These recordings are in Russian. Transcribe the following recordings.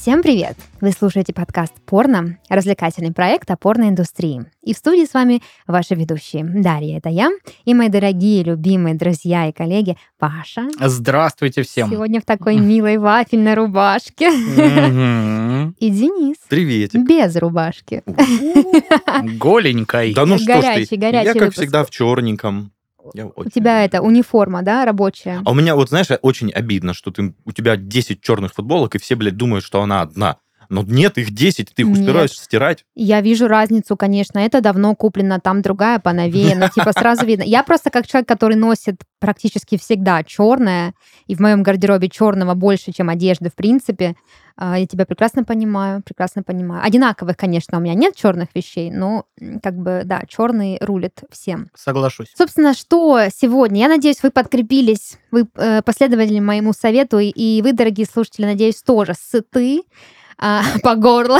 Всем привет! Вы слушаете подкаст «Порно», развлекательный проект о порноиндустрии. И в студии с вами ваши ведущие. Дарья, это я, и мои дорогие, любимые друзья и коллеги Паша. Здравствуйте всем. Сегодня в такой милой вафельной рубашке. И Денис. Приветик. Без рубашки. Голенькой. Да ну что ж ты. горячий Я, как всегда, в черненьком. У тебя это униформа, да, рабочая? А у меня, вот знаешь, очень обидно, что ты, у тебя 10 черных футболок, и все, блядь, думают, что она одна. Но нет, их 10, ты их Нет. успеваешь стирать. Я вижу разницу, конечно. Это давно куплено, там другая поновее. Но типа сразу видно. Я просто как человек, который носит практически всегда черное, и в моем гардеробе черного больше, чем одежды, в принципе. а, Я тебя прекрасно понимаю, прекрасно понимаю. Одинаковых, конечно, у меня нет черных вещей, но как бы, да, черный рулит всем. Соглашусь. Собственно, что сегодня? Я надеюсь, вы подкрепились, вы э, последовали моему совету, и вы, дорогие слушатели, надеюсь, тоже сыты а, по горло.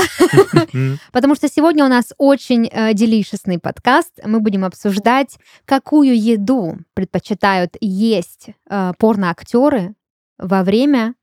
Потому что сегодня у нас очень э, делишесный подкаст. Мы будем обсуждать, какую еду предпочитают есть э, порноактеры во время,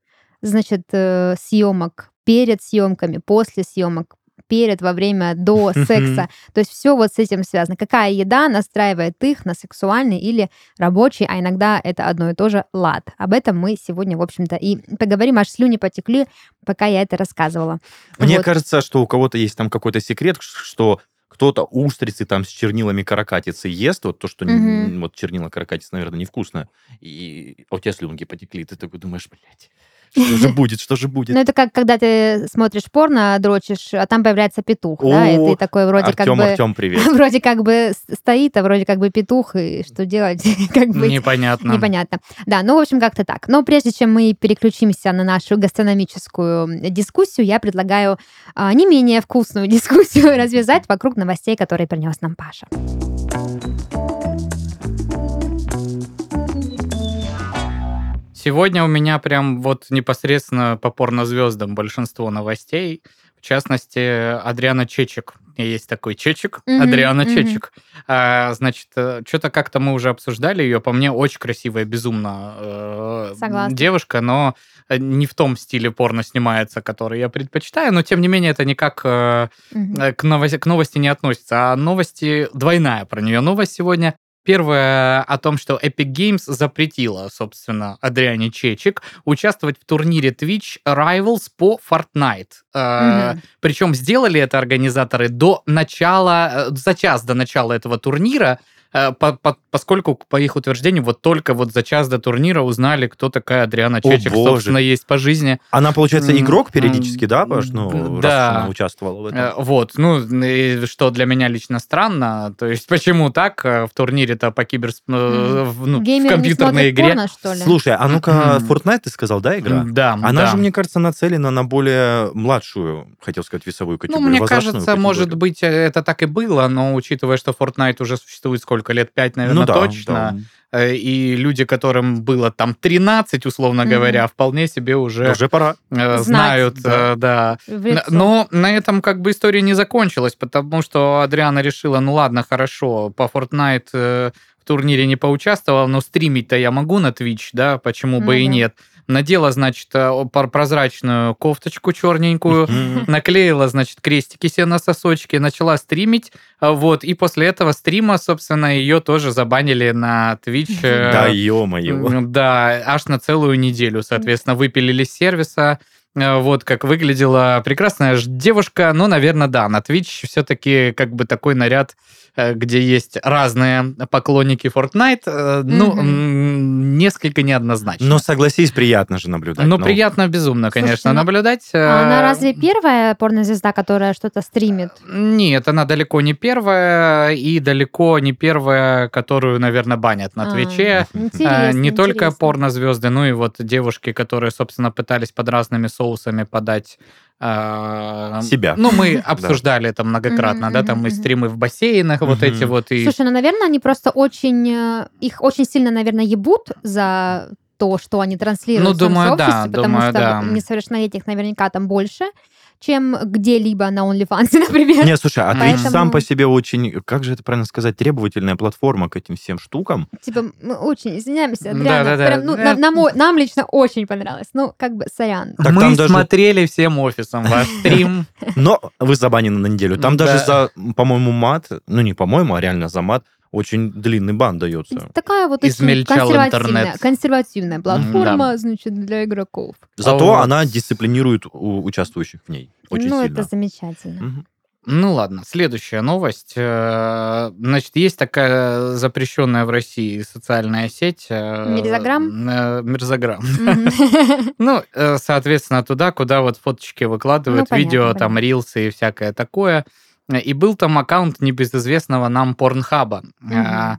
значит, э, съемок, перед съемками, после съемок, перед, во время, до секса. То есть все вот с этим связано. Какая еда настраивает их на сексуальный или рабочий, а иногда это одно и то же лад. Об этом мы сегодня, в общем-то, и поговорим, аж слюни потекли, пока я это рассказывала. Мне Вот. кажется, что у кого-то есть там какой-то секрет, что кто-то устрицы там с чернилами каракатицы ест, вот то, что Мгм. вот чернила каракатица, наверное, невкусно, и а у тебя слюнки потекли, ты такой думаешь, блядь, что же будет, что же будет? Ну, это как когда ты смотришь порно, дрочишь, а там появляется петух, да, и ты такой вроде как бы... Артем, привет. Вроде как бы стоит, а вроде как бы петух, и что делать, как бы Непонятно. непонятно. Да, ну, в общем, как-то так. Но прежде чем мы переключимся на нашу гастрономическую дискуссию, я предлагаю а, не менее вкусную дискуссию развязать вокруг новостей, которые принес нам Паша. Сегодня у меня прям вот непосредственно по порнозвездам большинство новостей. В частности, Адриана Чечек. Есть такой Чечек, Мгм, Адриана мгм. Чечек. А, значит, что-то как-то мы уже обсуждали ее. По мне, очень красивая, безумно э, Согласна. девушка, но э, не в том стиле порно снимается, который я предпочитаю. Но, тем не менее, это никак э, э, к новости, к новости не относится. А новости двойная про нее новость сегодня. Первое о том, что Epic Games запретила, собственно, Адриане Чечек участвовать в турнире Twitch Rivals по Fortnite. Э, Мгм. Причем сделали это организаторы до начала, э, за час до начала этого турнира, э, по- по- поскольку, по их утверждению, вот только вот за час до турнира узнали, кто такая Адриана О, Чечек, боже. собственно, есть по жизни. Она, получается, игрок периодически, да, Паш? Ну, раз да. она участвовала в этом. Э, Вот, ну, и что для меня лично странно, то есть почему так э, в турнире-то по кибер... э, в, ну, в Геймеры компьютерной игре? порно, что ли? Слушай, а ну-ка. Fortnite ты сказал, да, игра? Да, Она да. же, мне кажется, нацелена на более младшую, хотел сказать, весовую Ну, категорию. мне возрастную кажется, может категорию. быть, э, это так и было, но учитывая, что Fortnite уже существует сколько лет, пять, наверное, ну, да, точно, да. э, и люди, которым было там 13, условно Мгм. говоря, вполне себе уже, Уже пора. э, Знать. знают, Да. э, да. Но на этом как бы история не закончилась, потому что Адриана решила, ну ладно, хорошо, по Fortnite э, в турнире не поучаствовала, но стримить-то я могу на Twitch, да, почему бы Ну и нет. Надела, значит, э, прозрачную кофточку черненькую, наклеила, значит, крестики себе на сосочки, начала стримить, а, вот, и после этого стрима, собственно, ее тоже забанили на Twitch. э, Да, ё-моё. Да, аж на целую неделю, соответственно, выпилили с сервиса. Э, Вот как выглядела прекрасная ж девушка. Ну, наверное, да, на Twitch все-таки как бы такой наряд, э, где есть разные поклонники Fortnite, э, ну, м, несколько неоднозначно. Но согласись, приятно же наблюдать. Ну, Ну, приятно безумно, Слушайте, конечно, ну, наблюдать. А она разве первая порнозвезда, которая что-то стримит? Нет, она далеко не первая, и далеко не первая, которую, наверное, банят на А, Твиче. Интересно, А, не только интересно. порнозвезды, ну и вот девушки, которые, собственно, пытались под разными соусами подать а, Себя. Ну, мы обсуждали это многократно, да, там мгм, и стримы в бассейнах, вот эти вот, и... Слушай, ну, наверное, они просто очень... э, Их очень сильно, наверное, ебут за то, что они транслируют Ну, в думаю, да, сообществе, потому думаю, что да. несовершеннолетних наверняка там больше, чем где-либо на OnlyFans, например. Не, слушай, а Twitch Поэтому- сам по себе очень, как же это правильно сказать, требовательная платформа к этим всем штукам. Типа, мы очень извиняемся, Да, реально, да, да. прям, ну, Э, нам, нам нам лично очень понравилось. Ну, как бы, сорян. Так Мы даже- смотрели всем офисом ваш стрим. Но вы забанены на неделю. Там Да. даже за, по-моему, мат, ну не по-моему, а реально за мат, очень длинный бан дается. Такая вот Измельчал консервативная, интернет. консервативная платформа, да. значит, для игроков. Зато Вот. она дисциплинирует у- участвующих в ней очень ну, сильно. это замечательно. Мгм. Ну ладно, следующая новость. Э, Значит, есть такая запрещенная в России социальная сеть. э, Мирзаграм? э, Мирзаграм. Мгм. Ну, соответственно, туда, куда вот фоточки выкладывают, Ну, видео, там, рилсы и всякое такое. И был там аккаунт небезызвестного нам Порнхаба. Э,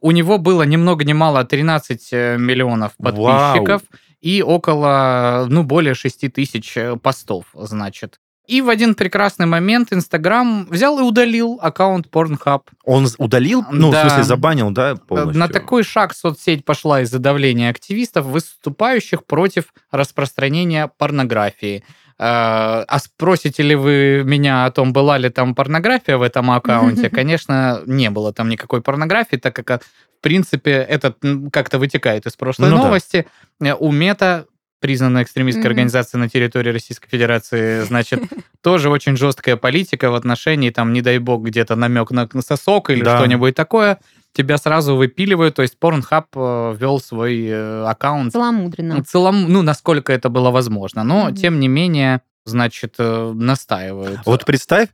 У него было ни много ни мало 13 э, миллионов подписчиков и около, ну, более 6 тысяч э, постов, значит. И в один прекрасный момент Инстаграм взял и удалил аккаунт Pornhub. Он удалил, ну, Да. в смысле, забанил, да, полностью? На такой шаг соцсеть пошла из-за давления активистов, выступающих против распространения порнографии. Э, А спросите ли вы меня о том, была ли там порнография в этом аккаунте? Конечно, не было там никакой порнографии, так как, э, в принципе, это как-то вытекает из прошлой Ну да. новости. Э, У Мета признанная экстремистской Мгм. организацией на территории Российской Федерации, значит, тоже очень жесткая политика в отношении, там, не дай бог, где-то намек на сосок или Да. что-нибудь такое, тебя сразу выпиливают. То есть Pornhub э, ввел свой э, аккаунт Целомудренно. целом, ну, насколько это было возможно. Но, Мгм. тем не менее, значит, э, настаивают Вот представь,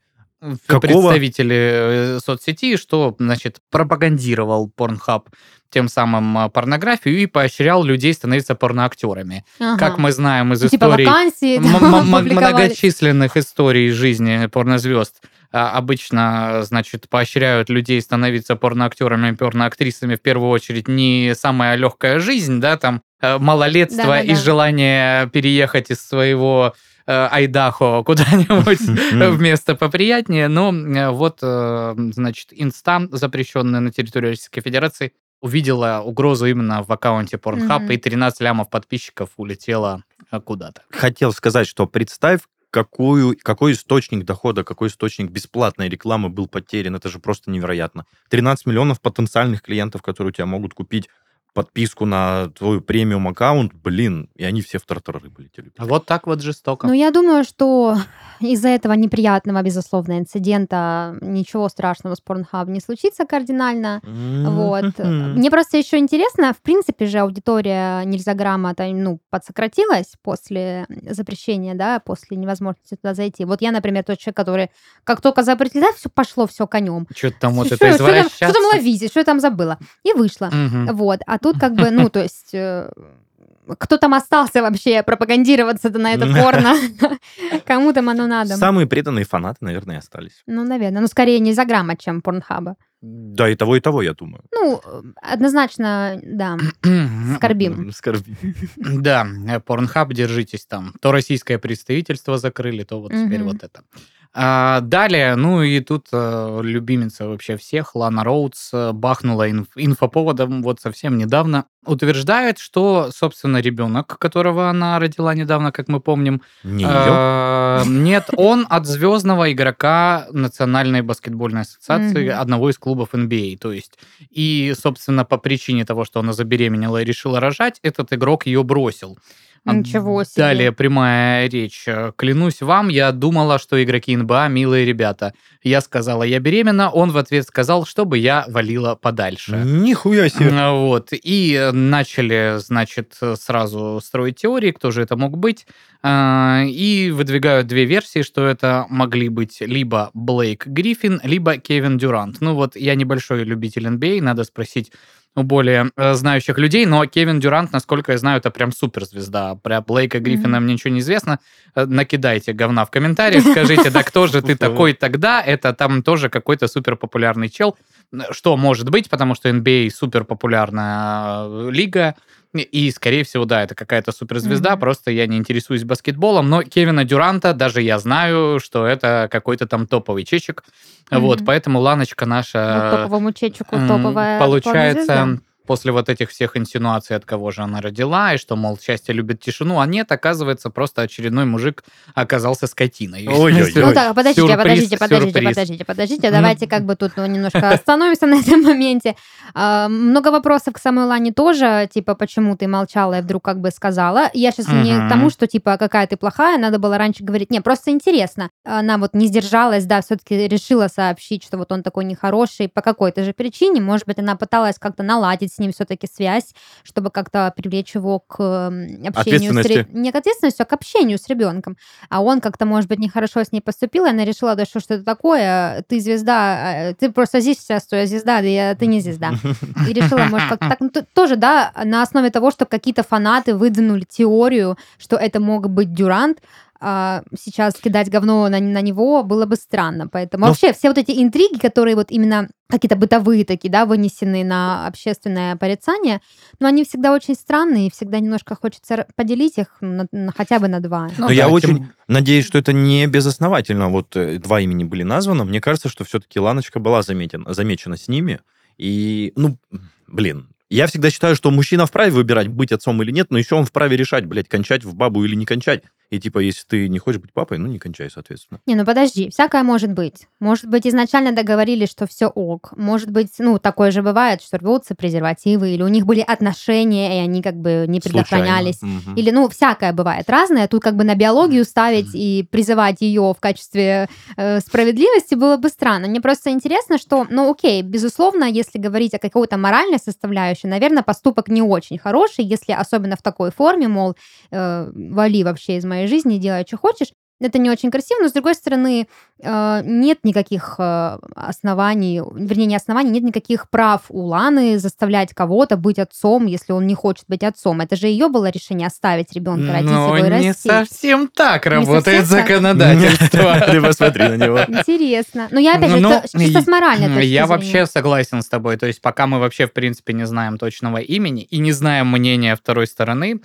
какого- представители соцсети, что, значит, пропагандировал Pornhub тем самым порнографию и поощрял людей становиться порноактерами. Ага. Как мы знаем из Ну, типа историй вакансии многочисленных историй жизни порнозвезд обычно, значит, поощряют людей становиться порноактерами, порноактрисами в первую очередь не самая легкая жизнь, да, там э, малолетство Да-да-да. и желание переехать из своего э, Айдахо куда-нибудь в место поприятнее, но э, вот, значит, инста, запрещенная на территории Российской Федерации, увидела угрозу именно в аккаунте Pornhub, и 13 лямов подписчиков улетело куда-то. хотел сказать, что представь, какую, какой источник дохода, какой источник бесплатной рекламы был потерян. Это же просто невероятно. 13 миллионов потенциальных клиентов, которые у тебя могут купить подписку на твой премиум аккаунт, блин, и они все в тартарары полетели. Вот так вот жестоко. Ну, я думаю, что из-за этого неприятного, безусловно, инцидента ничего страшного с Pornhub не случится кардинально. Вот. Мне просто еще интересно, в принципе же аудитория Нельзяграмма ну, подсократилась после запрещения, да, после невозможности туда зайти. Вот я, например, тот человек, который как только запретили, да, все пошло, все конем. Что-то там вот Что- это что там- извращаться. Что там ловить, что я там забыла. И вышла. Вот. А тут как бы, ну, то есть... э, Кто там остался вообще пропагандироваться на это порно? Кому там оно надо? Самые преданные фанаты, наверное, остались. Ну, наверное. Ну, скорее Нельзяграмма, чем Порнхаба. Да, и того, и того, я думаю. Ну, однозначно, да. Скорбим. Скорбим. Да, э, Pornhub, держитесь там. То российское представительство закрыли, то вот теперь вот это. А, далее, ну и тут э, любимица вообще всех, Лана Роудс, э, бахнула инф- инфоповодом вот совсем недавно. Утверждает, что, собственно, ребенок, которого она родила недавно, как мы помним, Не э, нет, он от звездного игрока Национальной баскетбольной ассоциации, Мгм. одного из клубов NBA. То есть, и, собственно, по причине того, что она забеременела и решила рожать, этот игрок ее бросил. А Ничего себе. Далее прямая речь. Клянусь вам, я думала, что игроки НБА милые ребята. Я сказала, я беременна, он в ответ сказал, чтобы я валила подальше. Нихуя себе. А, Вот. И э, начали, значит, сразу строить теории, кто же это мог быть. А, И выдвигают две версии, что это могли быть либо Блейк Гриффин, либо Кевин Дюрант. Ну вот, я небольшой любитель NBA, надо спросить у более э, знающих людей, но Кевин Дюрант, насколько я знаю, это прям суперзвезда. Про Блейка Гриффина мне ничего не известно. Э, Накидайте говна в комментариях, скажите, да кто же ты такой тогда? Это там тоже какой-то суперпопулярный чел. Что может быть, потому что NBA суперпопулярная э, лига, и, скорее всего, да, это какая-то суперзвезда, Мгм. просто я не интересуюсь баскетболом, но Кевина Дюранта даже я знаю, что это какой-то там топовый чечек. Вот, Мгм. поэтому Ланочка наша... Вот топовому чечику м, топовая Получается, порнозвезда. После вот этих всех инсинуаций, от кого же она родила, и что, мол, счастье любит тишину, а нет, оказывается, просто очередной мужик оказался скотиной. Ой-ой-ой. Ну так, подождите, Сюрприз, подождите, подождите, сюрприз. подождите, подождите. Давайте как бы тут ну, немножко остановимся на этом моменте. А, Много вопросов к самой Лане тоже, типа, почему ты молчала и вдруг как бы сказала. Я сейчас не к тому, что, типа, какая ты плохая, надо было раньше говорить. Не, просто интересно. Она вот не сдержалась, да, все-таки решила сообщить, что вот он такой нехороший по какой-то же причине. Может быть, она пыталась как-то наладить с ним все-таки связь, чтобы как-то привлечь его к общению с ре- не к ответственности, а к общению с ребенком. А он как-то, может быть, нехорошо с ней поступил, и она решила, да что ж это такое, ты звезда, э, ты просто здесь сейчас, что я звезда, да я, ты не звезда. И решила, может, как так, ну, тоже, да, на основе того, что какие-то фанаты выдвинули теорию, что это мог быть Дюрант, а, сейчас кидать говно на, на него было бы странно. Поэтому Ну, вообще все вот эти интриги, которые вот именно какие-то бытовые такие, да, вынесены на общественное порицание, но они всегда очень странные, и всегда немножко хочется поделить их на- на- хотя бы на два. Ну Но я да, очень тем- надеюсь, что это не безосновательно. Вот э, два имени были названы. Мне кажется, что все-таки Ланочка была заметен, замечена с ними. И, ну, блин, я всегда считаю, что мужчина вправе выбирать, быть отцом или нет, но еще он вправе решать, блядь, кончать в бабу или не кончать. И типа, если ты не хочешь быть папой, ну не кончай, соответственно. Не, ну подожди, всякое может быть. Может быть, изначально договорились, что все ок. Может быть, ну, такое же бывает, что рвутся презервативы, или у них были отношения, и они как бы не предохранялись. Мгм. Или, ну, всякое бывает разное. Тут как бы на биологию ставить и призывать ее в качестве э, справедливости было бы странно. Мне просто интересно, что, ну, окей, безусловно, если говорить о какой-то моральной составляющей, наверное, поступок не очень хороший, если особенно в такой форме, мол, э, вали вообще из моей жизни, делай, что хочешь. Это не очень красиво, но с другой стороны, э, нет никаких э, оснований, вернее, не оснований, нет никаких прав у Ланы заставлять кого-то быть отцом, если он не хочет быть отцом. Это же ее было решение оставить ребенка, родить Но его и не расти. совсем так работает совсем так? законодательство. Ты посмотри на него. Интересно. Но я опять же, Ну, чисто с моральной точки Я вообще согласен с тобой. То есть пока мы вообще, в принципе, не знаем точного имени и не знаем мнения второй стороны,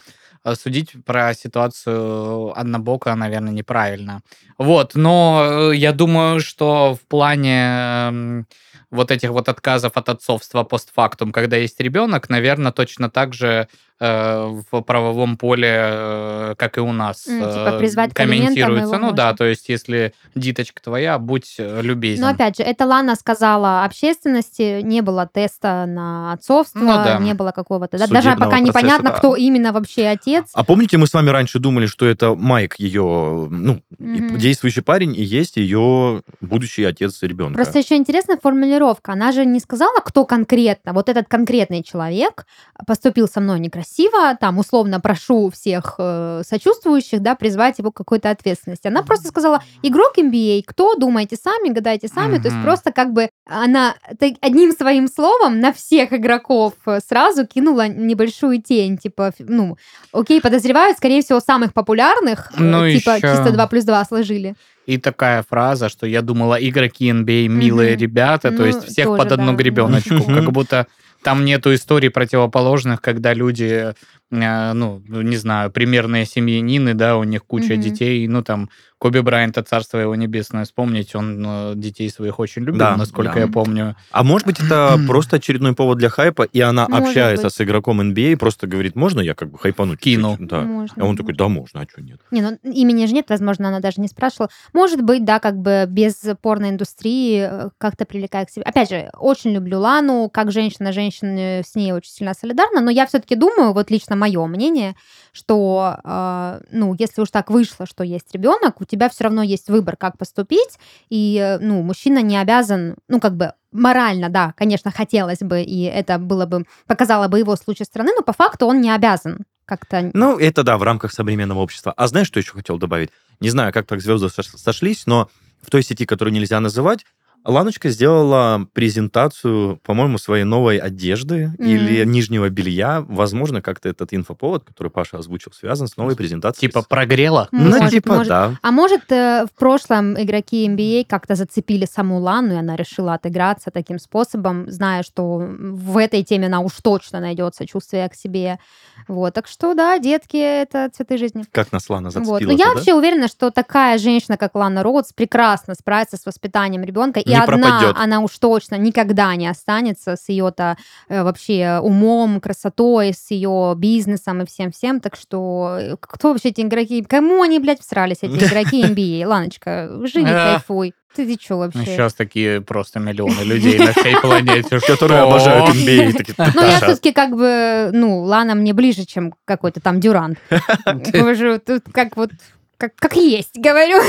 судить про ситуацию однобоко, наверное, неправильно. Вот, но э, я думаю, что в плане эм, вот этих вот отказов от отцовства постфактум, когда есть ребенок, наверное, точно так же э, в правовом поле, э, как и у нас, типа э, призвать к алиментам комментируется. Ну да, можно. то есть если диточка твоя, будь э, любезен. Но опять же, это Лана сказала общественности, не было теста на отцовство, Ну да. не было какого-то... да, даже пока процесса, непонятно, да. кто именно вообще отец. А помните, мы с вами раньше думали, что это Майк ее, ну, Мгм. действующий парень и есть ее будущий отец ребенка. Просто еще интересная формулировка. Она же не сказала, кто конкретно, вот этот конкретный человек поступил со мной некрасиво, там, условно, прошу всех э, сочувствующих, да, призвать его к какой-то ответственности. Она просто сказала, игрок NBA, кто, думайте сами, гадайте сами. То есть просто как бы она так- одним своим словом на всех игроков э, сразу кинула небольшую тень. Типа, ну, окей, подозревают, скорее всего, самых популярных. э, Ну, типа, ещё- чисто 2 плюс 2 сложили. И такая фраза, что я думала, игроки NBA милые Мгм. ребята, то Ну, есть всех тоже, под одну да. гребеночку, как будто там нету историй противоположных, когда люди, э, ну, не знаю, примерные семьянины, да, у них куча Мгм. детей, ну, там, Коби Брайанта, царство его небесное, вспомнить, он э, детей своих очень любил, Да, насколько да. я помню. А может быть, это просто очередной повод для хайпа, и она Может общается быть. с игроком NBA, просто говорит, можно я как бы хайпануть? Кину. чуть-чуть?» Да. Можно, А он такой, да, можно, а что нет? Не, ну имени же нет, возможно, она даже не спрашивала. Может быть, да, как бы без порноиндустрии э, как-то привлекая к себе. Опять же, очень люблю Лану, как женщина, женщина с ней очень сильно солидарна, но я все-таки думаю, вот лично мое мнение, что, э, ну, если уж так вышло, что есть ребенок, у тебя все равно есть выбор, как поступить, и, э, ну, мужчина не обязан, ну, как бы морально, да, конечно, хотелось бы, и это было бы, показало бы его с лучшей стороны, но по факту он не обязан как-то... Ну, это да, в рамках современного общества. А знаешь, что еще хотел добавить? Не знаю, как так звезды сош- сошлись, но в той сети, которую нельзя называть, Ланочка сделала презентацию, по-моему, своей новой одежды Мгм. или нижнего белья. Возможно, как-то этот инфоповод, который Паша озвучил, связан с новой презентацией. Типа прогрела. Ну, Может, типа, может. да. А может, э, в прошлом игроки NBA как-то зацепили саму Лану, и она решила отыграться таким способом, зная, что в этой теме она уж точно найдет сочувствие к себе. Вот, так что, да, детки — это цветы жизни. Как нас Лана Вот. зацепила. Но я вообще уверена, что такая женщина, как Лана Роудс, прекрасно справится с воспитанием ребенка и Не одна пропадет. она уж точно никогда не останется с ее-то э, вообще умом, красотой, с ее бизнесом и всем-всем. Так что э, кто вообще эти игроки? Кому они, блядь, всрались, эти игроки NBA? Ланочка, живи, А. кайфуй. Ты, ты что вообще? Сейчас такие просто миллионы людей на всей планете. Которые обожают NBA. Такие, Ну, я «Таша, все-таки как бы, ну, Лана мне ближе, чем какой-то там Дюрант. Вы же тут как вот, как есть, говорю.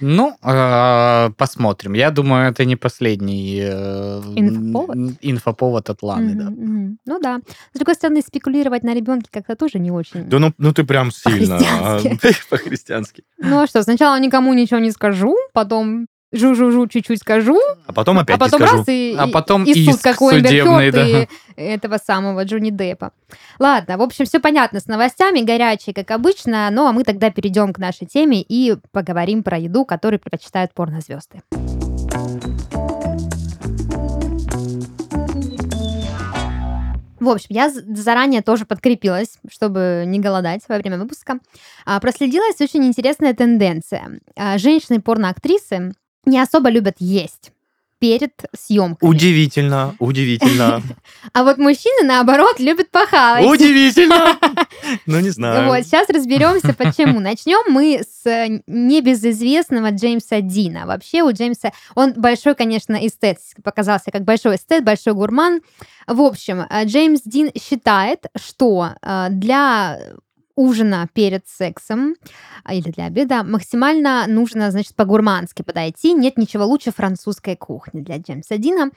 Ну, э, посмотрим. Я думаю, это не последний э, Инфоповод? инфоповод от Ланы, да. Мгм, мгм. Ну да. С другой стороны, спекулировать на ребенке как-то тоже не очень. Да ну, ну ты прям сильно. а, По-христиански. По-христиански. Ну а что, сначала никому ничего не скажу, потом жу-жу-жу чуть-чуть скажу, А потом опять а потом не скажу. раз и, А потом и, суд, иск Эмбер судебный, Хёрд и этого самого Джонни Деппа. Ладно, в общем, все понятно с новостями, горячие, как обычно, ну а мы тогда перейдем к нашей теме и поговорим про еду, которую предпочитают порнозвезды. В общем, я заранее тоже подкрепилась, чтобы не голодать во время выпуска. А, Проследилась очень интересная тенденция. А, Женщины-порноактрисы не особо любят есть перед съемками. Удивительно, удивительно. А вот мужчины, наоборот, любят похавать. Удивительно. Ну, не знаю. Вот, сейчас разберемся, почему. Начнем мы с небезызвестного Джеймса Дина. Вообще у Джеймса, он большой, конечно, эстет, показался как большой эстет, большой гурман. В общем, э, Джеймс Дин считает, что э, для ужина перед сексом а, или для обеда максимально нужно, значит, по-гурмански подойти. Нет ничего лучше французской кухни для Джеймса Дина.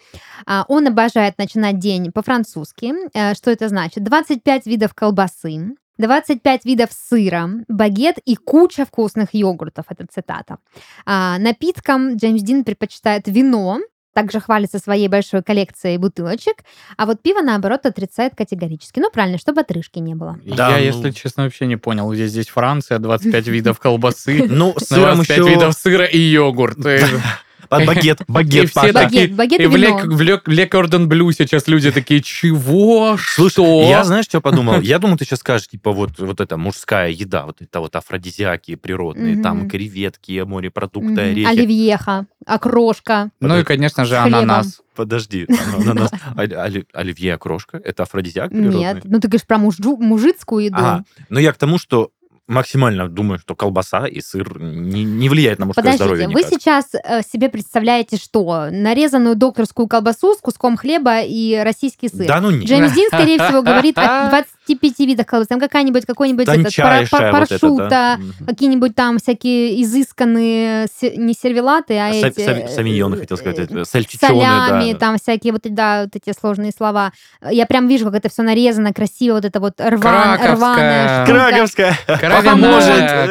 А, Он обожает начинать день по-французски. Э, Что это значит? 25 видов колбасы, 25 видов сыра, багет и куча вкусных йогуртов. Это цитата. А, Напитком Джеймс Дин предпочитает вино, также хвалится своей большой коллекцией бутылочек, а вот пиво, наоборот, отрицает категорически. Ну, правильно, чтобы отрыжки не было. Да, Я, ну- если честно, вообще не понял, где здесь Франция, 25 видов колбасы, Ну, с сыром 25 еще... видов сыра и йогурт. А, Багет, И багет. Багет, багет и И в вино. Ле- Кордон Блю сейчас люди такие, чего? Слушай, Что? я знаешь, что подумал? Я думал, ты сейчас скажешь, типа, вот, вот эта мужская еда, вот это вот афродизиаки природные, там креветки, морепродукты, орехи. Оливьеха, окрошка. Ну и, конечно же, ананас. Подожди, ананас. Оли- оли- оливье окрошка, это афродизиак природный? Нет, ну ты говоришь про мужицкую еду. Ага. Но я к тому, что максимально думаю, что колбаса и сыр не, не влияет на мужское Подождите, здоровье вы никак. сейчас э, себе представляете что? Нарезанную докторскую колбасу с куском хлеба и российский сыр. Да ну нет. Джеймс Дин, скорее всего, говорит о 25 видах колбасы. Там какая-нибудь, какой-нибудь этот, пар- вот это, паршута, да. Какие-нибудь там всякие изысканные, не сервелаты, а Са- эти... са- Савиньоны, хотел сказать, э, это, сальчичоны, солями, да. там всякие вот, эти, да, вот эти сложные слова. Я прям вижу, как это все нарезано красиво, вот это вот рван, Краковская. рваная штука. Краковская.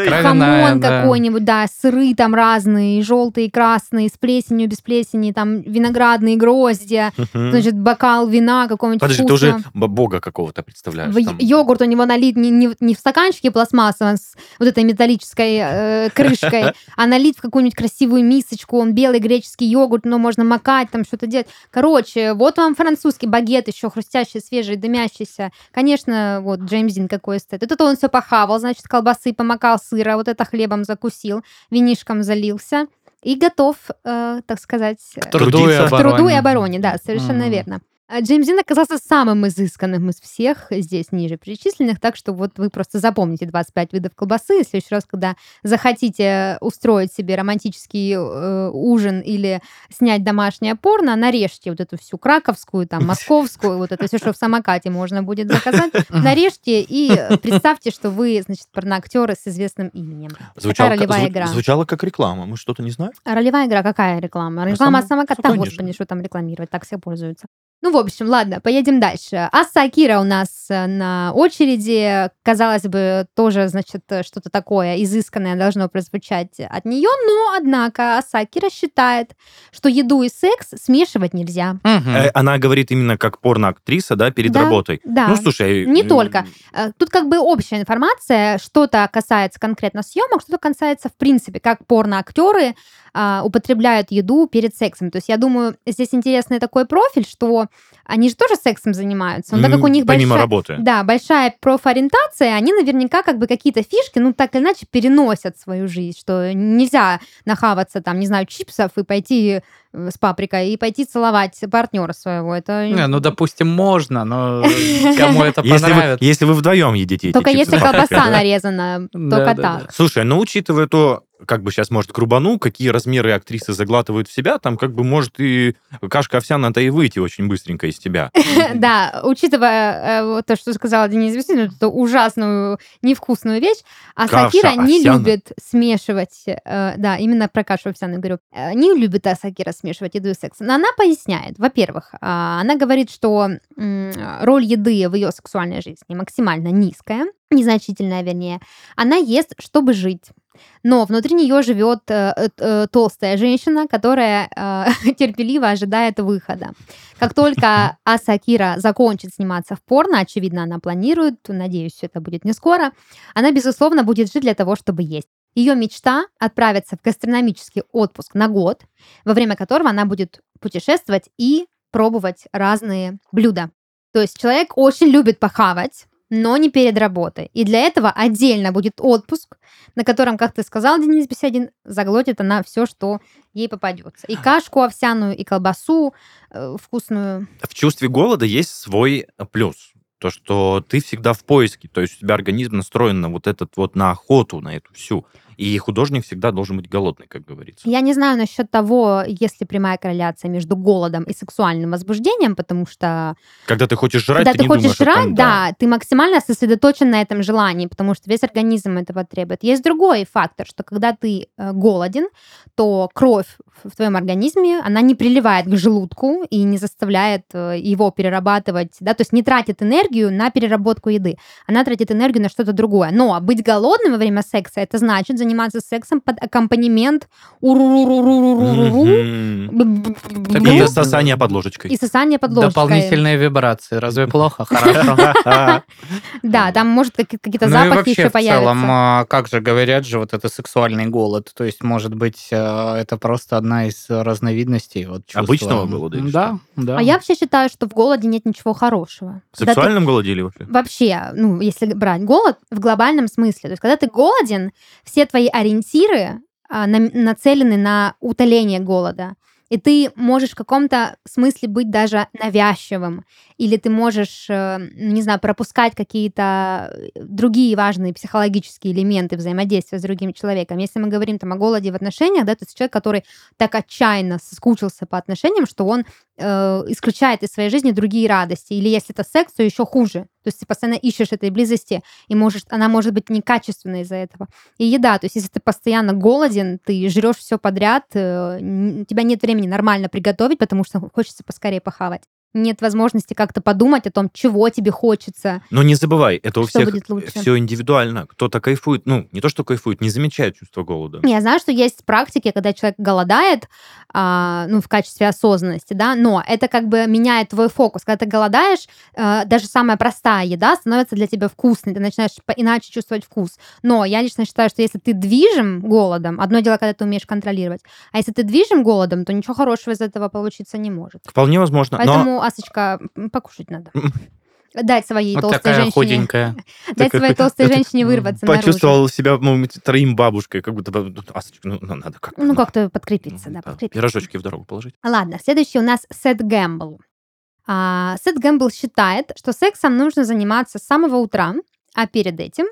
Кровяная, Хамон да. какой-нибудь, да, сыры там разные, желтые, красные, с плесенью, без плесени, там виноградные гроздья, значит, бокал вина какого-нибудь Подожди, ты уже бога какого-то представляешь. В-. Йогурт у него налит не, не, не в стаканчике пластмассовом с вот этой металлической э, крышкой, а налит в какую-нибудь красивую мисочку. Он белый греческий йогурт, но можно макать, там что-то делать. Короче, вот вам французский багет еще хрустящий, свежий, дымящийся. Конечно, вот Джеймс Дин какой стоит. Вот это он все похавал, значит, колбасы помакал сыра, вот это хлебом закусил, винишком залился и готов, э, так сказать, э, К труду и к труду и обороне. обороне, да, совершенно Мгм. верно. А Джеймс Дин оказался самым изысканным из всех здесь ниже перечисленных, так что вот вы просто запомните 25 видов колбасы. В следующий раз, когда захотите устроить себе романтический э, ужин или снять домашнее порно, нарежьте вот эту всю краковскую, там, московскую, вот это все, что в самокате можно будет заказать, нарежьте и представьте, что вы, значит, порноактеры с известным именем. Звучало, Такая как- ролевая игра. звучало как реклама. Мы что-то не знаем? Ролевая игра какая реклама? Реклама само- самоката, господи, что там рекламировать, так все пользуются. Ну, в общем, ладно, поедем дальше. Аса Акира у нас э, на очереди. Казалось бы, тоже, значит, э, что-то такое изысканное должно прозвучать от нее, но, однако, Аса Акира считает, что еду и секс смешивать нельзя. Э, Она говорит именно как порноактриса, да, перед Да, работой. Да. Ну, слушай... Не только. Тут как бы общая информация, что-то касается конкретно съемок, что-то касается в принципе, как порноактеры а, употребляют еду перед сексом. То есть я думаю, здесь интересный такой профиль, что они же тоже сексом занимаются. Но так как у них Помимо большая... работы. Да, большая профориентация, они наверняка как бы какие-то фишки, ну, так или иначе, переносят в свою жизнь, что нельзя нахаваться там, не знаю, чипсов и пойти э, с паприкой и пойти целовать партнера своего. Это Не, ну, допустим, можно, но кому это понравится? если вы вдвоем едите только если колбаса нарезана, только так. Слушай, ну учитывая то, как бы сейчас, может, грубану, какие размеры актрисы заглатывают в себя, там как бы может и кашка овсяная-то и выйти очень быстренько из тебя. Да, учитывая э, то, что сказала Денис Васильевна, эту ужасную, невкусную вещь, а Сакира не любит смешивать, э, да, именно про кашу овсяную говорю, э, не любит Асакира смешивать еду и секс. Но она поясняет, во-первых, а, она говорит, что роль еды в ее сексуальной жизни максимально низкая, незначительная, вернее. Она ест, чтобы жить. Но внутри нее живет э, э, э, толстая женщина, которая э, терпеливо ожидает выхода. Как только Асакира закончит сниматься в порно, очевидно, она планирует, надеюсь, это будет не скоро, она, безусловно, будет жить для того, чтобы есть. Ее мечта отправиться в гастрономический отпуск на год, во время которого она будет путешествовать и пробовать разные блюда. То есть человек очень любит похавать, но не перед работой. И для этого отдельно будет отпуск, на котором, как ты сказал, Денис Беседин, заглотит она все, что ей попадется. И кашку овсяную, и колбасу э, вкусную. В чувстве голода есть свой плюс. То, что ты всегда в поиске, то есть у тебя организм настроен на вот этот вот, на охоту, на эту всю. И художник всегда должен быть голодный, как говорится. Я не знаю насчет того, есть ли прямая корреляция между голодом и сексуальным возбуждением, потому что Когда ты хочешь жрать, когда ты, ты, хочешь думаешь жрать, том, да, ты максимально сосредоточен на этом желании, потому что весь организм этого требует. Есть другой фактор, что когда ты э, голоден, то кровь в в твоем организме, она не приливает к желудку и не заставляет э, его перерабатывать, да, то есть не тратит энергию на переработку еды, она тратит энергию на что-то другое. Но быть голодным во время секса, это значит заниматься сексом под аккомпанемент это сосание под ложечкой. и сосание под ложкой. Дополнительные вибрации. Разве плохо? Хорошо. Да, там может какие- какие-то Ну и запахи вообще, еще в целом, появятся. а, как же говорят же, вот это сексуальный голод. То есть, может быть, э, это просто одна из разновидностей вот. Обычного голода Да, да. А я вообще считаю, что в голоде нет ничего хорошего. В сексуальном голоде или вообще? Вообще, ну, если брать голод в глобальном смысле, то есть когда ты голоден, все твои ориентиры а, на- нацелены на утоление голода. И ты можешь в каком-то смысле быть даже навязчивым. Или ты можешь, э, ну, не знаю, пропускать какие-то э, другие важные психологические элементы взаимодействия с другим человеком. Если мы говорим там о голоде в отношениях, да, то есть человек, который так отчаянно соскучился по отношениям, что он э, исключает из своей жизни другие радости. Или если это секс, то еще хуже. То есть ты постоянно ищешь этой близости, и можешь, она может быть некачественной из-за этого. И еда, то есть если ты постоянно голоден, ты жрешь все подряд, э, у тебя нет времени нормально приготовить, потому что хочется поскорее похавать. Нет возможности как-то подумать о том, чего тебе хочется. Но не забывай, это у Что всех все индивидуально. Кто-то кайфует, ну, не то, что кайфует, не замечает чувство голода. Я знаю, что есть практики, когда человек голодает, а, ну, в качестве осознанности, да, но это как бы меняет твой фокус. Когда ты голодаешь, э, даже самая простая еда становится для тебя вкусной, ты начинаешь иначе чувствовать вкус. Но я лично считаю, что если ты движим голодом, одно дело, когда ты умеешь контролировать, а если ты движим голодом, то ничего хорошего из этого получиться не может. Вполне возможно. Но Асочка, покушать надо. Дать своей Вот толстой такая женщине, худенькая. дать Так, своей толстой это женщине вырваться наружу. почувствовал себя ну, троим бабушкой, как будто бы, Асочка, ну, ну, надо как-то. Ну, как-то подкрепиться, ну, да, да, подкрепиться. Пирожочки в дорогу положить. Ладно, следующий у нас Сет Гэмбл. А, Сет Гэмбл считает, что сексом нужно заниматься с самого утра, а перед этим,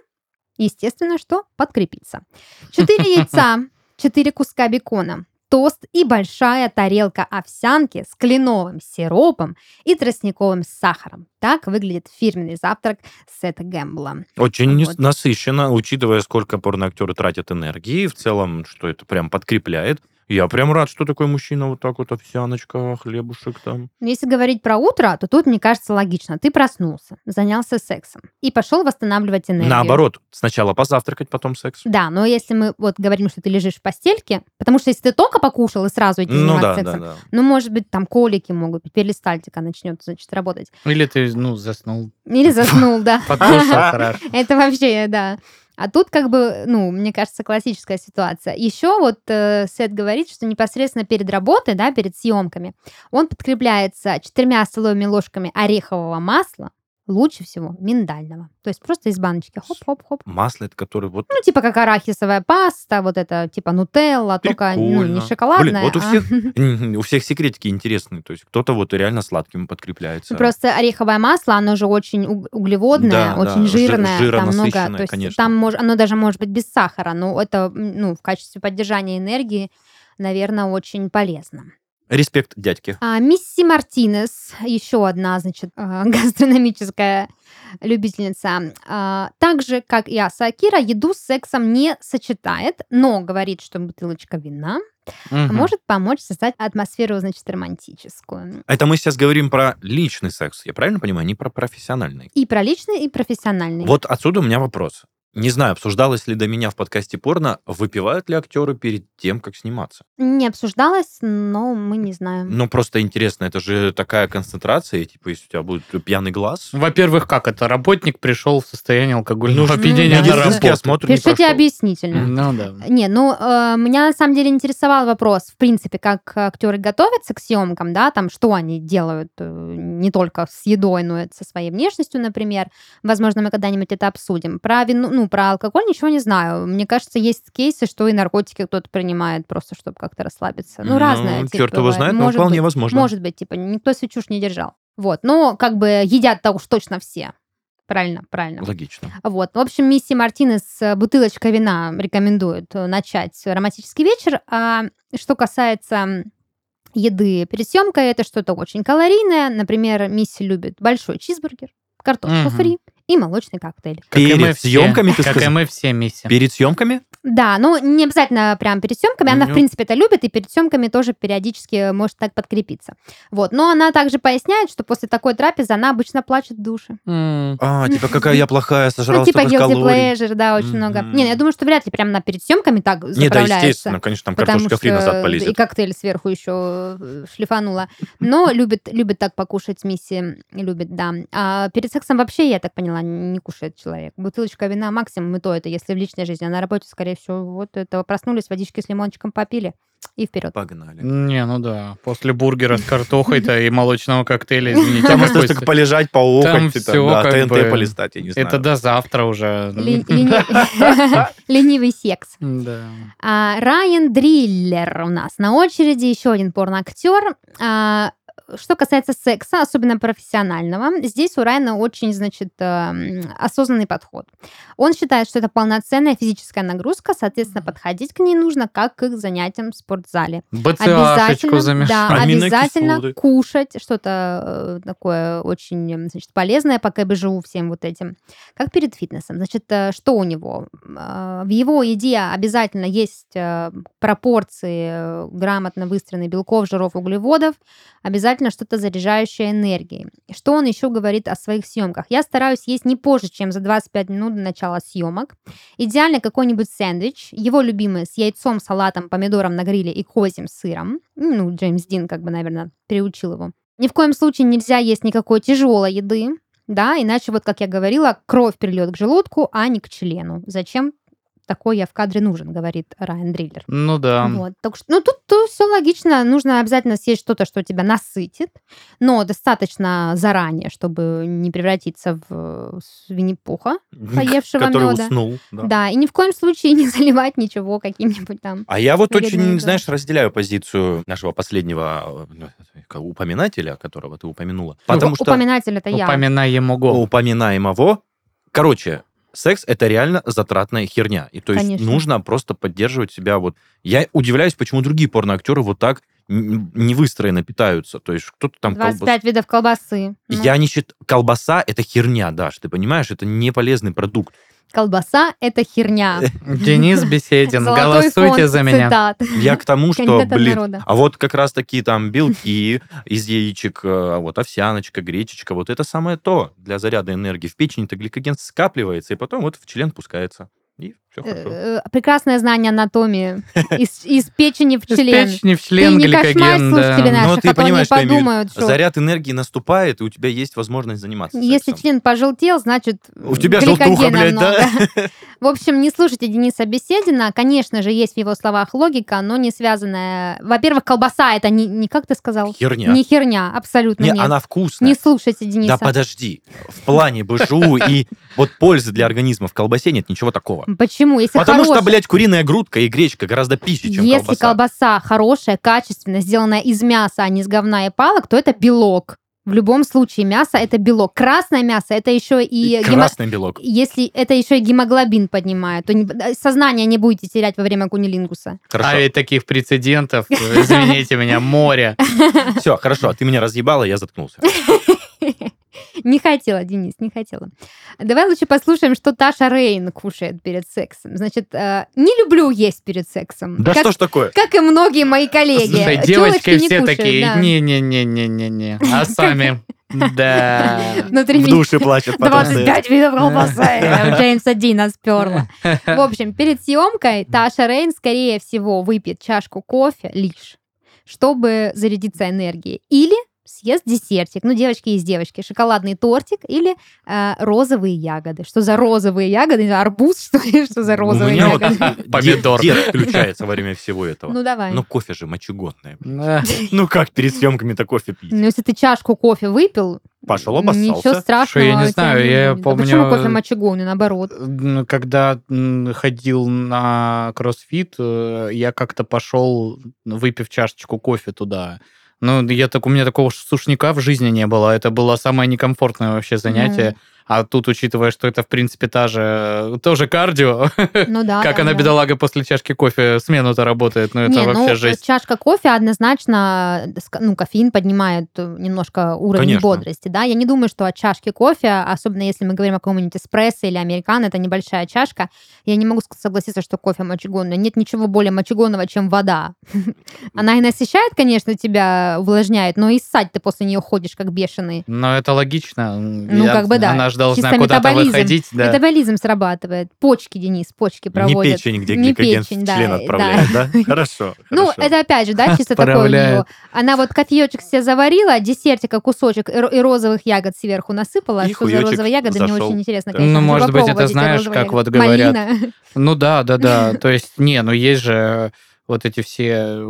естественно, что подкрепиться. Четыре яйца, четыре куска бекона, тост и большая тарелка овсянки с кленовым сиропом и тростниковым сахаром. Так выглядит фирменный завтрак Сета Гэмбла. Очень Вот. насыщенно, учитывая, сколько порноактеры тратят энергии, в целом, что это прям подкрепляет. Я прям рад, что такой мужчина вот так вот овсяночка, хлебушек там. Но если говорить про утро, то тут, мне кажется, логично. Ты проснулся, занялся сексом и пошел восстанавливать энергию. Наоборот, сначала позавтракать, потом секс. Да, но если мы вот говорим, что ты лежишь в постельке, потому что если ты только покушал и сразу идти Ну заниматься да, да, сексом, да. ну, может быть, там колики могут быть, перистальтика начнет, значит, работать. Или ты, ну, заснул. Или заснул, да. Это вообще, да. А тут как бы, ну, мне кажется, классическая ситуация. Еще вот э, Сет говорит, что непосредственно перед работой, да, перед съемками, он подкрепляется четырьмя столовыми ложками орехового масла, лучше всего миндального. То есть просто из баночки. Хоп-хоп-хоп. Масло, это который вот... Ну, типа как арахисовая паста, вот это типа нутелла, только ну, не Прикольно. шоколадная. Блин, вот у а- всех, у всех секретики интересные. То есть кто-то вот реально сладким подкрепляется. Ну, Просто ореховое масло, оно же очень уг- углеводное, Да, очень да, жи- жирное, там много, то есть конечно. там мож- оно даже может быть без сахара, но это ну в качестве поддержания энергии, наверное, очень полезно. Респект дядьке. А, Мисси Мартинес, еще одна, значит, а, гастрономическая любительница, а, так же, как и Аса Акира, еду с сексом не сочетает, но говорит, что бутылочка вина Мгм. может помочь создать атмосферу, значит, романтическую. Это мы сейчас говорим про личный секс, я правильно понимаю, не про профессиональный. И про личный, и профессиональный. Вот отсюда у меня вопрос. Не знаю, обсуждалось ли до меня в подкасте порно, выпивают ли актеры перед тем, как сниматься? Не обсуждалось, но мы не знаем. Ну, просто интересно, это же такая концентрация, типа, если у тебя будет пьяный глаз... Во-первых, как это? Работник пришел в состояние алкогольного Ну, опьянения да, на работу. осмотр не Пишите прошел. объяснительно. Ну да. Не, ну, э, меня на самом деле интересовал вопрос, в принципе, как актеры готовятся к съемкам, да, там, что они делают, э, не только с едой, но и со своей внешностью, например. Возможно, мы когда-нибудь это обсудим. Про вину, ну, про алкоголь ничего не знаю. Мне кажется, есть кейсы, что и наркотики кто-то принимает просто, чтобы как-то расслабиться. Ну, разное. типа, Черт его бывает. знает, но Может вполне быть. возможно. Может быть, типа, никто свою чушь не держал. Вот, но как бы едят-то уж точно все. Правильно, правильно. Логично. Вот. В общем, Мисси Мартинес э, бутылочка вина рекомендует э, начать романтический вечер. А что касается еды перед съемкой, это что-то очень калорийное. Например, Мисси любит большой чизбургер, картошку Мгм. фри и молочный коктейль. Как Перед мы все. съемками, ты Как и сказал? мы все, Мисси. Перед съемками? Да, ну не обязательно прям перед съемками, она, в принципе, это любит, и перед съемками тоже периодически может так подкрепиться. Вот. Но она также поясняет, что после такой трапезы она обычно плачет в душе. А, типа, какая я плохая, сожрала ну, типа guilty pleasure, да, очень много. Не, ну, я думаю, что вряд ли прям на перед съемками так Не, да, естественно, конечно, там картошка фри назад и полезет. коктейль сверху еще э, шлифанула. Но любит, любит так покушать Мисси, любит, да. А перед сексом вообще, я так поняла, не кушает человек. Бутылочка вина максимум, и то это, если в личной жизни. А на работе, скорее всего, вот это проснулись, водички с лимончиком попили и вперед. Погнали. Не, ну да. После бургера с картохой-то и молочного коктейля, извините. Там с- только полежать, поухать, всё да, ТНТ полистать, я не знаю. Это до завтра уже. Ленивый секс. Да. А, Райан Дриллер у нас на очереди, еще один порноактер. Что касается секса, особенно профессионального, здесь у Райана очень, значит, эм, осознанный подход. Он считает, что это полноценная физическая нагрузка, соответственно, подходить к ней нужно как к занятиям в спортзале. БЦАшечку да, замешать. обязательно кушать что-то э, такое очень значит, полезное по КБЖУ всем вот этим. Как перед фитнесом. Значит, э, что у него? Э, В его еде обязательно есть пропорции грамотно выстроенных белков, жиров, углеводов. Обязательно что-то заряжающее энергией. Что он еще говорит о своих съемках? Я стараюсь есть не позже, чем за 25 минут до начала съемок. Идеально какой-нибудь сэндвич. Его любимый с яйцом, салатом, помидором на гриле и козьим сыром. Ну, Джеймс Дин, как бы, наверное, приучил его. Ни в коем случае нельзя есть никакой тяжелой еды, да, иначе, вот как я говорила, кровь прильет к желудку, а не к члену. Зачем такой я в кадре нужен, говорит Райан Дриллер. Ну да. Вот, так что, ну тут, все логично, нужно обязательно съесть что-то, что тебя насытит, но достаточно заранее, чтобы не превратиться в Винни-Пуха, поевшего Который мёда. уснул. да. да. и ни в коем случае не заливать ничего каким-нибудь там. А я вот очень, да. знаешь, разделяю позицию нашего последнего э, упоминателя, которого ты упомянула. Потому что Упоминатель это я. Упоминаемо го. упоминаемого... Короче, секс — это реально затратная херня. И то есть Конечно. нужно просто поддерживать себя вот... Я удивляюсь, почему другие порноактеры вот так н- не выстроенно питаются. То есть кто-то там 25 видов колбасы. Ну, Я не считаю... Колбаса — это херня, Даш, ты понимаешь? Это не полезный продукт. Колбаса это херня. Денис Беседин, Золотой голосуйте за меня. цитат. Я к тому, что, блин, а вот как раз таки там белки из яичек, э, вот овсяночка, гречечка, вот это самое то для заряда энергии. В печени-то гликоген скапливается, и потом вот в член пускается. И Все хорошо. Э, Прекрасное знание анатомии из, из печени в Из член. печени в Ты член, не гликоген, кошмарь да. Но наших, ты а понимаешь, что подумают, что Заряд энергии наступает, и у тебя есть возможность заниматься если сексом. член пожелтел, значит У тебя желтуха, блядь, да? много. В общем, не слушайте Дениса Беседина. Конечно же, есть в его словах логика, но не связанная... Во-первых, колбаса это не, не как ты сказал? Херня. Не херня, абсолютно Не, нет. она вкусная. Не слушайте Дениса. Да подожди. В плане БЖУ и вот пользы для организма в колбасе нет ничего такого. Почему? Если Потому что, хорошая- блядь, куриная грудка и гречка гораздо пище, чем Если колбаса. колбаса хорошая, качественная, сделанная из мяса, а не из говна и палок, то это белок. В любом случае мясо это белок. Красное мясо это еще и, И гемо- красный белок. если это еще и гемоглобин поднимает, то не- сознание не будете терять во время кунилингуса. Хорошо. А ведь таких прецедентов, извините меня, море. Все, хорошо. Ты меня разъебала, я заткнулся. Не хотела, Денис, не хотела. Давай лучше послушаем, что Таша Рейн кушает перед сексом. Значит, э, не люблю есть перед сексом. Да как, что ж такое? как и многие мои коллеги. Слушай, Тёлочки девочки не все кушают, такие, да. не-не-не-не-не-не. А сами, да. Внутри В душе плачет потом. стоит. 25 видов колбасы. У Джеймса Дина сперла. В общем, перед съемкой Таша Рейн, скорее всего, выпьет чашку кофе лишь, чтобы зарядиться энергией. Или съест десертик. Ну, девочки есть девочки. Шоколадный тортик или э, розовые ягоды. Что за розовые ягоды? Арбуз, что ли? Что за У розовые меня вот ягоды? Помидор. Дед дед включается во время всего этого. Ну, давай. Ну, кофе же мочегонное. Ну, как перед съемками-то кофе пить? Ну, если ты чашку кофе выпил, Пошел ничего обоссался. страшного. Что, я не у знаю, я. А помню- почему кофе мочегонный, наоборот? Когда ходил на кроссфит, э, я как-то пошел, выпив чашечку кофе туда. Ну, я так, у меня такого сушняка в жизни не было. Это было самое некомфортное вообще занятие. А тут, учитывая, что это, в принципе, та же, тоже кардио, Ну да. как да, она, да. бедолага, после чашки кофе смену-то работает. Ну, это Не, вообще ну, жесть. чашка кофе однозначно, э, ну, кофеин поднимает э, немножко уровень Конечно. бодрости, да. Я не думаю, что от чашки кофе, особенно если мы говорим о каком-нибудь эспрессо или американо, это небольшая чашка, я не могу согласиться, что кофе мочегонный. Нет ничего более мочегонного, чем вода. Она и насыщает, конечно, тебя, увлажняет, но и ссать ты после нее ходишь как бешеный. Но это логично. Ну, Я- как бы да. Она должна Чисто куда-то метаболизм. выходить. Да. Метаболизм срабатывает. Почки, Денис, почки Не проводят. печень, где Не печень, да, член да. отправляет, да? Хорошо. Ну, это опять же, да, чисто такое у Отправляет. нее. Она вот кофеечек себе заварила, десертика кусочек и ро- и розовых ягод сверху насыпала. И что за розовые ягоды, мне очень интересно, конечно. Ну, может быть, это знаешь, как вот говорят, Малина. Ну да, да, да. То есть, не, ну есть же вот эти все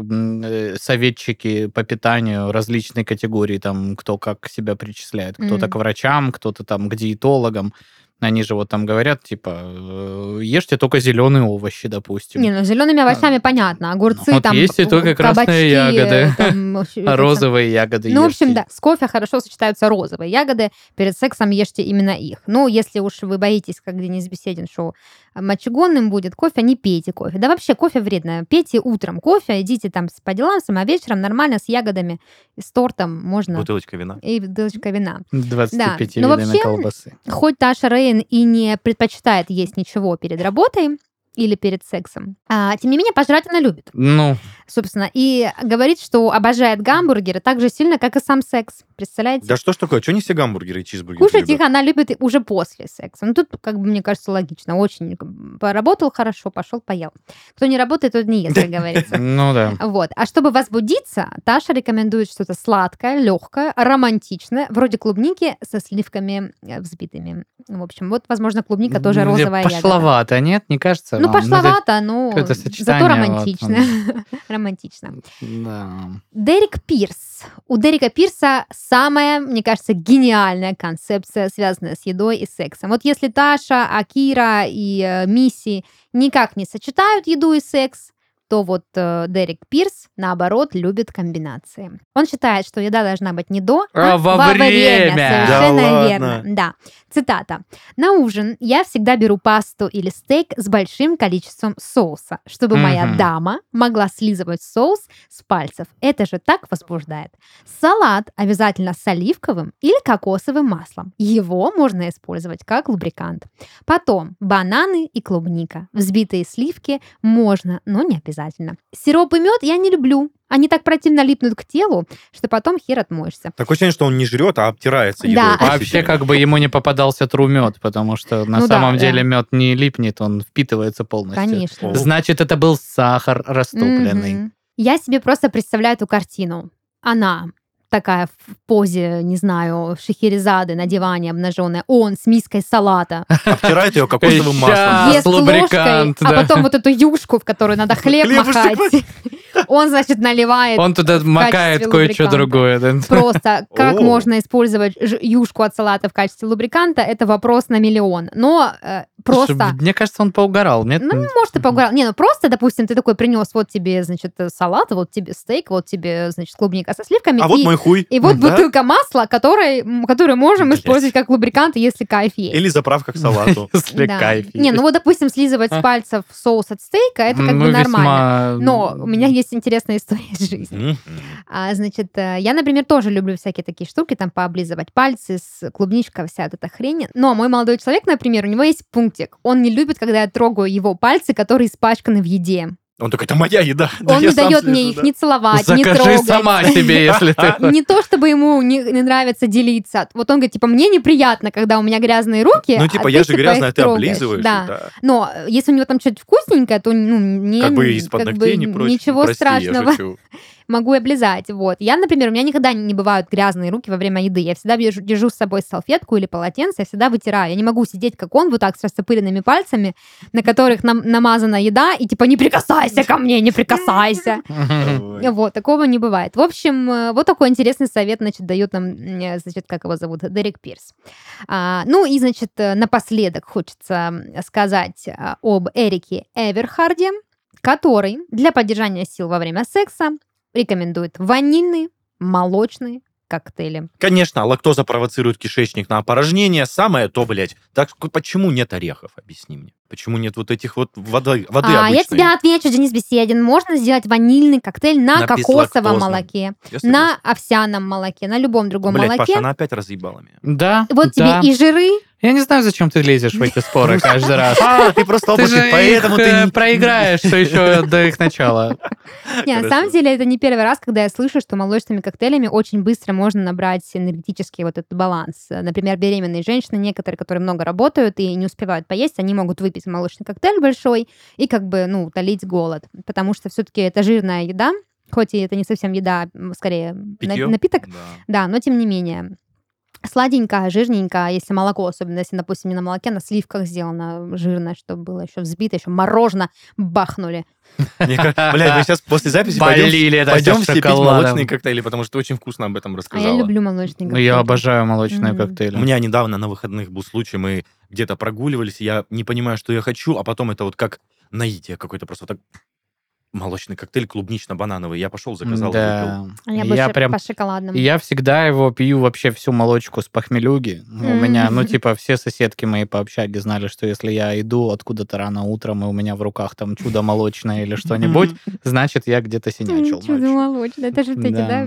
э, советчики по питанию различной категории, там кто как себя причисляет, кто-то Мгм. к врачам, кто-то там к диетологам. Они же вот там говорят, типа, э, ешьте только зеленые овощи, допустим. Не, ну зелеными овощами понятно. Огурцы, Вот там, есть и только к- кабачки, красные ягоды. там, А это розовые ягоды Ну, в общем, да, с кофе хорошо сочетаются розовые ягоды. Перед сексом ешьте именно их. Ну, если уж вы боитесь, как Денис Беседин, что мочегонным будет кофе, не пейте кофе. Да вообще кофе вредно. Пейте утром кофе, идите там по делам, сама вечером нормально с ягодами, с тортом можно. Бутылочка вина. И бутылочка вина. 25 Да, ну, видами вообще, колбасы. Хоть Таша Рейн и не предпочитает есть ничего перед работой или перед сексом, а, тем не менее пожрать она любит, Ну, собственно. И говорит, что обожает гамбургеры так же сильно, как и сам секс. Представляете? Да что ж такое? Что не все гамбургеры и чизбургеры Кушать любят? их она любит уже после секса. Ну, тут, как бы, мне кажется, логично. Очень поработал хорошо, пошел, поел. Кто не работает, тот не ест, как говорится. ну да. Вот. А чтобы возбудиться, Таша рекомендует что-то сладкое, легкое, романтичное, вроде клубники со сливками э, взбитыми. В общем, вот, возможно, клубника тоже розовая. Пошловато, нет? Не кажется Ну, это- пошловато, но зато романтично. Романтично. Да. Дерек Пирс. У Дерека Пирса самая, мне кажется, гениальная концепция, связанная с едой и сексом. Вот если Таша, Акира и э, Мисси никак не сочетают еду и секс, то вот э, Дерек Пирс, наоборот, любит комбинации. Он считает, что еда должна быть не до, А во время. Совершенно Да верно. ладно? Да. Цитата. «На ужин я всегда беру пасту или стейк с большим количеством соуса, чтобы моя Мгм. дама могла слизывать соус с пальцев. Это же так возбуждает. Салат обязательно с оливковым или кокосовым маслом. Его можно использовать как лубрикант. Потом бананы и клубника. Взбитые сливки можно, но не обязательно. Обязательно. Сироп и мед я не люблю. Они так противно липнут к телу, что потом хер отмоешься. Такое ощущение, что он не жрет, а обтирается Да. едой. по Вообще, как бы ему не попадался тру мед, потому что на Ну да, самом да. деле мед не липнет, он впитывается полностью. Конечно. Значит, это был сахар растопленный. Мгм. Я себе просто представляю эту картину. Она такая в позе, не знаю, шахерезады на диване обнаженная. Он с миской салата. Обтирает ее кокосовым маслом. Ест лубрикант, ложкой, да. а потом вот эту юшку, в которую надо хлеб махать. Он, значит, наливает Он туда макает кое-что другое. да. Просто как О. можно использовать юшку от салата в качестве лубриканта, это вопрос на миллион. Но э, просто... Слушай, Мне кажется, он поугарал, нет? Ну, может, и поугарал. Не, ну просто, допустим, ты такой принес, вот тебе, значит, салат, вот тебе стейк, вот тебе, значит, клубника со сливками. А вот и, мой хуй. и вот Да? бутылка масла, который, которую можем Блядь. использовать как лубрикант, если кайф есть. Или заправка к салату. Если кайф Не, ну вот, допустим, слизывать с пальцев соус от стейка, это как Ну, бы нормально. весьма- Но у меня есть интересная история из жизни. А, значит, э, я, например, тоже люблю всякие такие штуки, там пооблизывать пальцы, с клубничка, вся вот эта хрень. Но мой молодой человек, например, у него есть пунктик. Он не любит, когда я трогаю его пальцы, которые испачканы в еде. Он такой, это моя еда. Да, Он я не дает слежу, мне их да. не целовать, не Закажи трогать. сама себе, если ты... Не то, чтобы ему не, не нравится делиться. Вот он говорит, типа, мне неприятно, когда у меня грязные руки. Ну, а типа, ты, я же грязная, их ты трогаешь. облизываешь. Да. да. Но если у него там что-то вкусненькое, то ну, не, Как бы из-под ногтей не прочь. ничего Прости, страшного. могу и облизать. Вот. Я, например, у меня никогда не бывают грязные руки во время еды. Я всегда держу, держу с собой салфетку или полотенце, я всегда вытираю. Я не могу сидеть, как он, вот так с растопыренными пальцами, на которых нам, намазана еда, и типа не прикасайся ко мне, не прикасайся. Вот, такого не бывает. В общем, э, вот такой интересный совет, значит, дает нам, э, значит, как его зовут, Дерек Пирс. А, ну и, значит, э, напоследок хочется сказать об Эрике Эверхарде, который для поддержания сил во время секса рекомендует ванильные, молочные коктейли. Конечно, лактоза провоцирует кишечник на опорожнение. Самое то, блядь. Так почему нет орехов? Объясни мне. Почему нет вот этих вот воды, воды а, я обычной? тебе отвечу, Денис Беседин. Можно сделать ванильный коктейль на, На кокосовом молоке, Я на овсяном молоке, на любом другом Блядь, молоке. Паша, она опять разъебала меня. Да, Вот да. тебе и жиры, Я не знаю, зачем ты лезешь в эти споры каждый раз. А, ты просто Ты опытный, же поэтому их, ты... э, не- проиграешь, что еще до их начала. Не, на самом деле это не первый раз, когда я слышу, что молочными коктейлями очень быстро можно набрать энергетический вот этот баланс. Например, беременные женщины, некоторые, которые много работают и не успевают поесть, они могут выпить молочный коктейль большой и как бы, ну, утолить голод. Потому что все-таки это жирная еда, хоть и это не совсем еда, а, скорее на- Питьё? напиток, Да. да, но тем не менее. Сладенькая, жирненькая, если молоко, особенно если, допустим, не на молоке, на сливках сделано жирное, чтобы было еще взбито, еще мороженое бахнули. Мне кажется, Блядь, мы сейчас после записи пойдем, все пить молочные коктейли, потому что ты очень вкусно об этом А рассказала. я люблю молочный Ну, коктейль. Я обожаю молочные Мгм. У коктейли. меня недавно на выходных был случай, мы где-то прогуливались, и я не понимаю, что я хочу, а потом это вот как наитие какое-то просто так молочный коктейль клубнично-банановый. Я пошел, заказал. Да. А я больше прям по шоколадному. Я всегда его пью вообще всю молочку с похмелюги. У М. меня, ну, типа, все соседки мои по общаге знали, что если я иду откуда-то рано утром, и у меня в руках там чудо молочное или что-нибудь, значит, я где-то синячил Чудо ночью. молочное. Это же вот эти, да?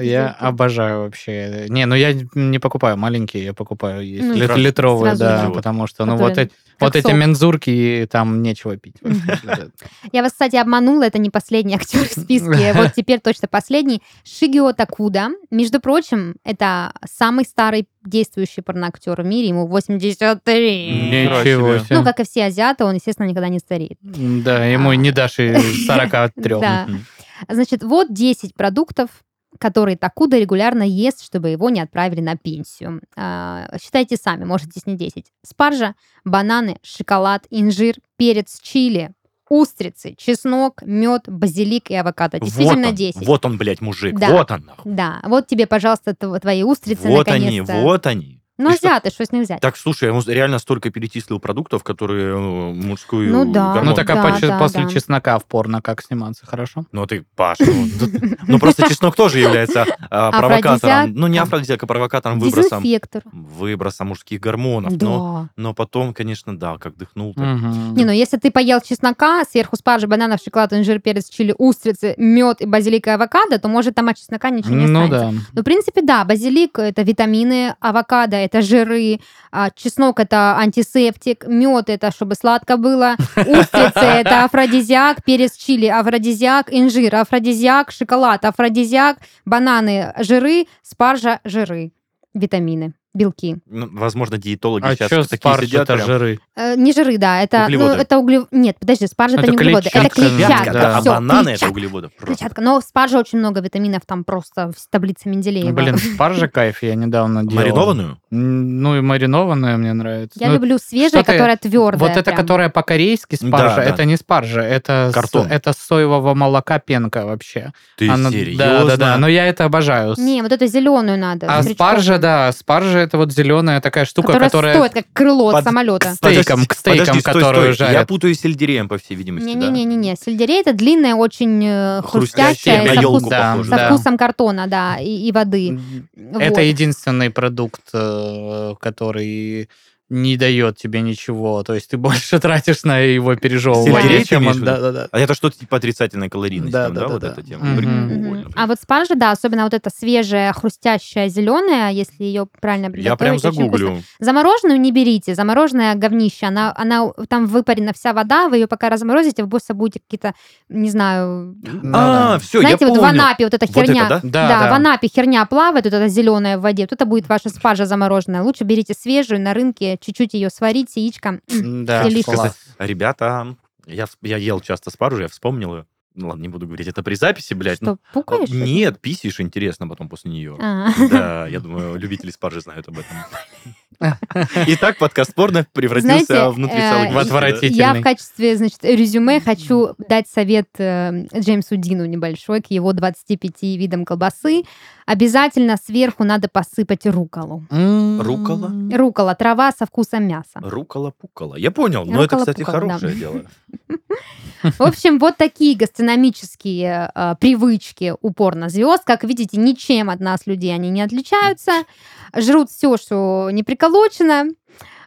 Я бутылки? обожаю вообще. Не, ну я не покупаю маленькие, я покупаю есть Ну, лит- литровые, сразу да, идиот. потому что, ну, вот, эти, вот эти мензурки, там нечего пить. Я вас, кстати, обманула, это не последний актер в списке. Вот теперь точно последний. Шигио Такуда. Между прочим, это самый старый действующий порноактер в мире. Ему 83. Ничего себе. Ну, как и все азиаты, он, естественно, никогда не стареет. Да, ему А. не дашь и 43. Да. Значит, вот 10 продуктов, которые Такуда регулярно ест, чтобы его не отправили на пенсию. А, считайте сами, может, здесь не 10. Спаржа, бананы, шоколад, инжир, перец, чили, устрицы, чеснок, мед, базилик и авокадо. Действительно вот он, 10. Вот он, блядь, мужик. Да. Вот он, нахуй. Да, вот тебе, пожалуйста, тв- твои устрицы Вот они, наконец-то. вот они. Ну, И что- азиаты, что с них взять? Так, слушай, я ему реально столько перечислил продуктов, которые э, мужскую Ну да. гормон- Ну, так а Да, да, после да. чеснока в порно как сниматься, хорошо? Ну, ты, Паша, ну, тут- ну, просто чеснок тоже является а, провокатором. Афродизиак. Ну, не афродизиак, а провокатором, выбросом, Дезинфектор. выброса мужских гормонов. Да. Но, но потом, конечно, да, как дыхнул. так. Мгм. Не, ну если ты поел чеснока, сверху спаржа, бананов, шоколад, инжир, перец, чили, устрицы, мед и базилик и авокадо, то может там от чеснока ничего не Ну останется. да. Ну, в принципе, да, базилик — это витамины, авокадо — это жиры, а чеснок это антисептик, мед это чтобы сладко было, устрицы это афродизиак, перец чили афродизиак, инжир афродизиак, шоколад афродизиак, бананы жиры, спаржа жиры, витамины белки. Ну, возможно, диетологи А сейчас такие спаржа сидят это прям. жиры? Э, не жиры, да, это Углеводы. ну, это углев... Нет, подожди, спаржа это, Это не углеводы, это клетчатка, да. а всё, бананы это клетчатка. углеводы. просто. Клетчатка. Но в спарже очень много витаминов, там просто в таблице Менделеева. Блин, спаржа кайф, я недавно делал. Маринованную? Ну и маринованная мне нравится. Я Ну, люблю свежее, что-то- которое твердое. Вот это, прям. которая по-корейски спаржа, Да, да. это не спаржа, это, с- Картон. это соевого молока пенка вообще. Ты Она- серьезно? Да, да, да, но я это обожаю. Не, вот эту зеленую надо. а спаржа, да, спаржа это вот зеленая такая штука, Которая, которая... стоит как крыло от самолета. Стейком, к стейкам, Подожди, стой, которую стой. Я путаю с сельдереем, по всей видимости, да? Не-не-не-не, сельдерей это длинная, очень э, Хрустящая, хрустящая, на со, вкус- да, со да. вкусом картона, да, и, и воды. Это Вот. единственный продукт, э, который не дает тебе ничего. То есть ты больше тратишь на его пережевывание, чем он... в виду? Да-да-да. А это что-то типа отрицательной калорийности, Да, там, да, да, да, вот да. эта тема? Прикольно. Мгм. А вот спаржа, да, особенно вот эта свежая, хрустящая, зеленая, если ее правильно приготовить, Я прям загуглю. Замороженную не берите, замороженное говнище, она, она там выпарена вся вода, вы ее пока разморозите, вы просто будете какие-то, не знаю, А, все, я знаете, вот в понял. Анапе вот эта Вот херня, это, да? Да, да, да. в Анапе херня плавает, вот эта зеленая в воде, вот это будет ваша спаржа замороженная. Лучше берите свежую на рынке, чуть-чуть ее сварить, яичко. Да. Ребята, я, я ел часто спаржу, я вспомнил ее. Ну ладно, не буду говорить, это при записи, блядь. Что, пукаешь? Ну, Нет, писишь интересно потом после нее. А. Да, я думаю, любители спаржи знают об этом. Итак, подкаст порно превратился Знаете, внутри целых В отвратительный. Я в качестве, значит, резюме хочу дать совет э, Джеймсу Дину небольшой к его 25 видам колбасы. Обязательно сверху надо посыпать руколу. Рукола? Рукола, трава со вкусом мяса. Рукола-пукола. Я понял, но это, кстати, хорошее дело. В общем, вот такие гастрономические э, привычки у порнозвезд. Как видите, ничем от нас, людей, они не отличаются. Жрут все, что не приколочено.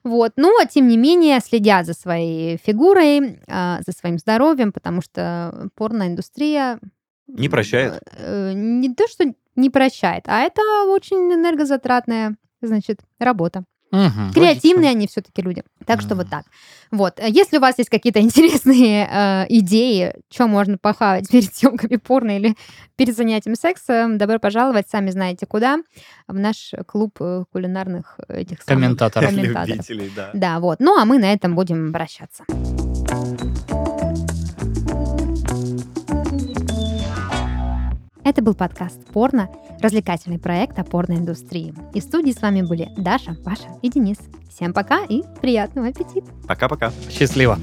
Вот. А тем не менее, следят за своей фигурой, э, за своим здоровьем, потому что порноиндустрия... Не прощает? э, Не то, что не прощает, а это очень энергозатратная, значит, работа. Мгм. Креативные они все-таки люди. Так что вот так. Вот. Если у вас есть какие-то интересные э, идеи, что можно похавать перед съемками порно или перед занятием сексом, добро пожаловать, сами знаете куда, в наш клуб э, кулинарных этих самых Комментаторов. комментаторов. Любителей, да. Да, вот. Ну, а мы на этом будем прощаться. Это был подкаст «Порно», развлекательный проект о порноиндустрии. И в студии с вами были Даша, Паша и Денис. Всем пока и приятного аппетита! Пока-пока. Счастливо.